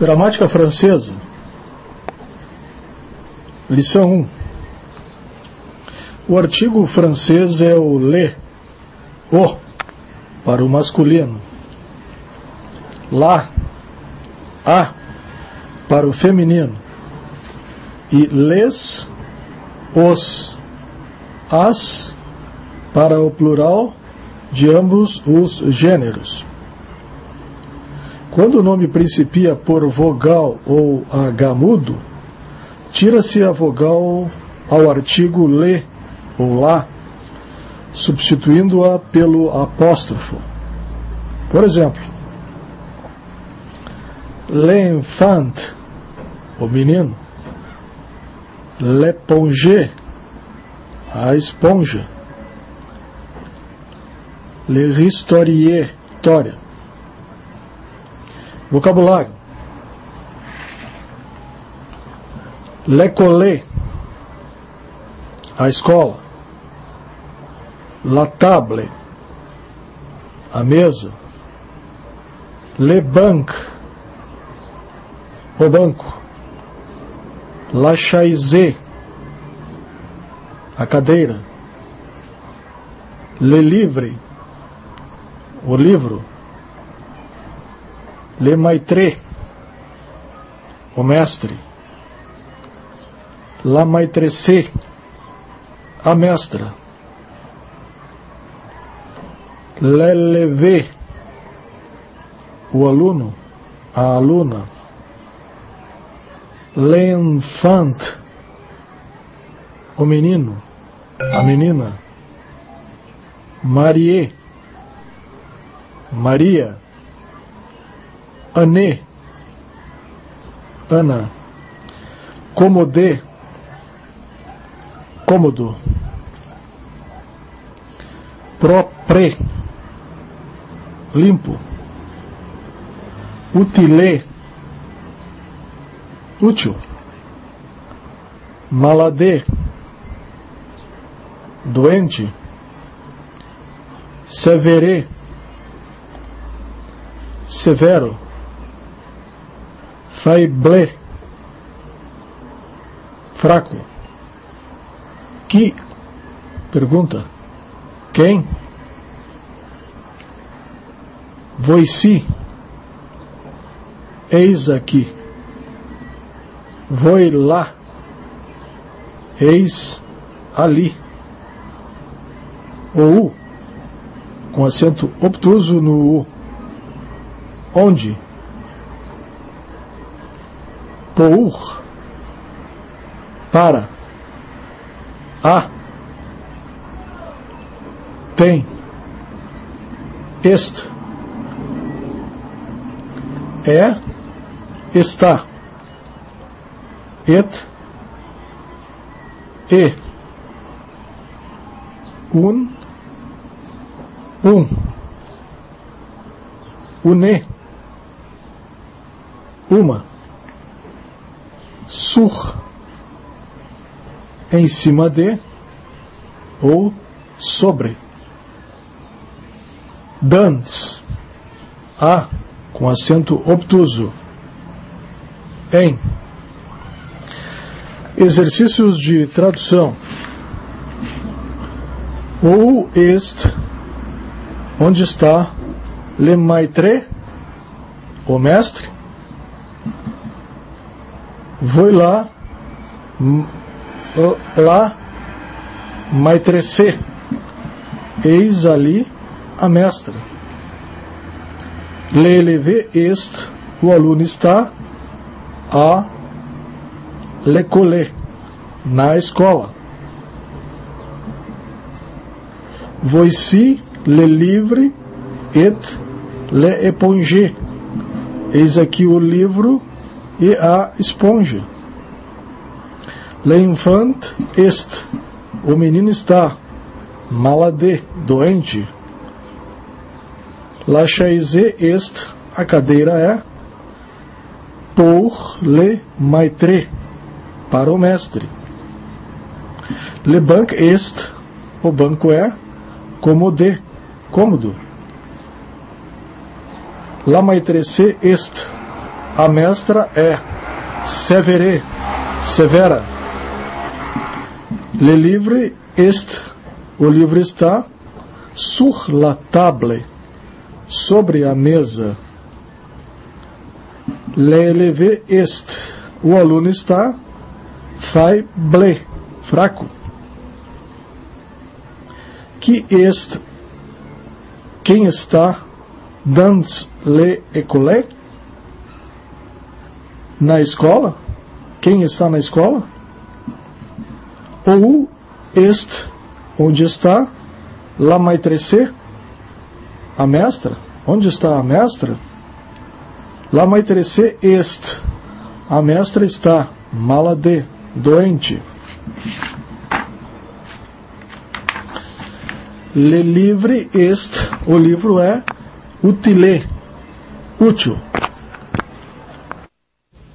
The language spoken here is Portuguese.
Gramática francesa. Lição 1. O artigo francês é o le, o, para o masculino. Lá, a, para o feminino. E les, os, as, para o plural de ambos os gêneros. Quando o nome principia por vogal ou agamudo, tira-se a vogal ao artigo le ou lá, substituindo-a pelo apóstrofo. Por exemplo, l'enfant, o menino, l'éponge, a esponja, le ristorier, história. Vocabulário. L'école, a escola. La table, a mesa. Le banc, o banco. La chaise, a cadeira. Le livre, o livro. Le Maitre, o mestre. La Maitresse, a mestra. L'élève, o aluno, a aluna. L'enfant, o menino, a menina. Marie, Maria. Anê, Ana, Comodê, cômodo, propre, limpo, utile, útil, maladê, doente, severe, severo, faible, fraco. Que pergunta? Quem? Voici. Eis aqui. Voi lá. Eis ali. O U, com acento obtuso no U. Onde? Pour. Para. A. Tem. Este. É. Está. Et. E. Un. Um. Une. Uma. Sur. Em cima de. Ou sobre. Dans. A. Com acento obtuso. Em. Exercícios de tradução. Ou este, onde está le maître, o mestre, foi lá, lá, maîtresse, eis ali a mestra. Le élevé este, o aluno está, a l'école, na escola. Voici le livre et le éponge. Eis aqui o livro e a esponja. L'enfant est. O menino está. Malade, doente. La chaise est. A cadeira é. Pour le maître. Para o mestre. Le banc est. O banco é. Comode. Cômodo. La maîtresse est. A mestra é sévère, severa. Le livre est, o livro está sur la table, sobre a mesa. L'élève est, o aluno está faible, fraco. Que est, quem está dans le école? Na escola? Quem está na escola? Ou est, onde está la maîtresse? A mestra? Onde está a mestra? La maîtresse est. A mestra está malade, doente. Le livre est. O livro é utile, útil.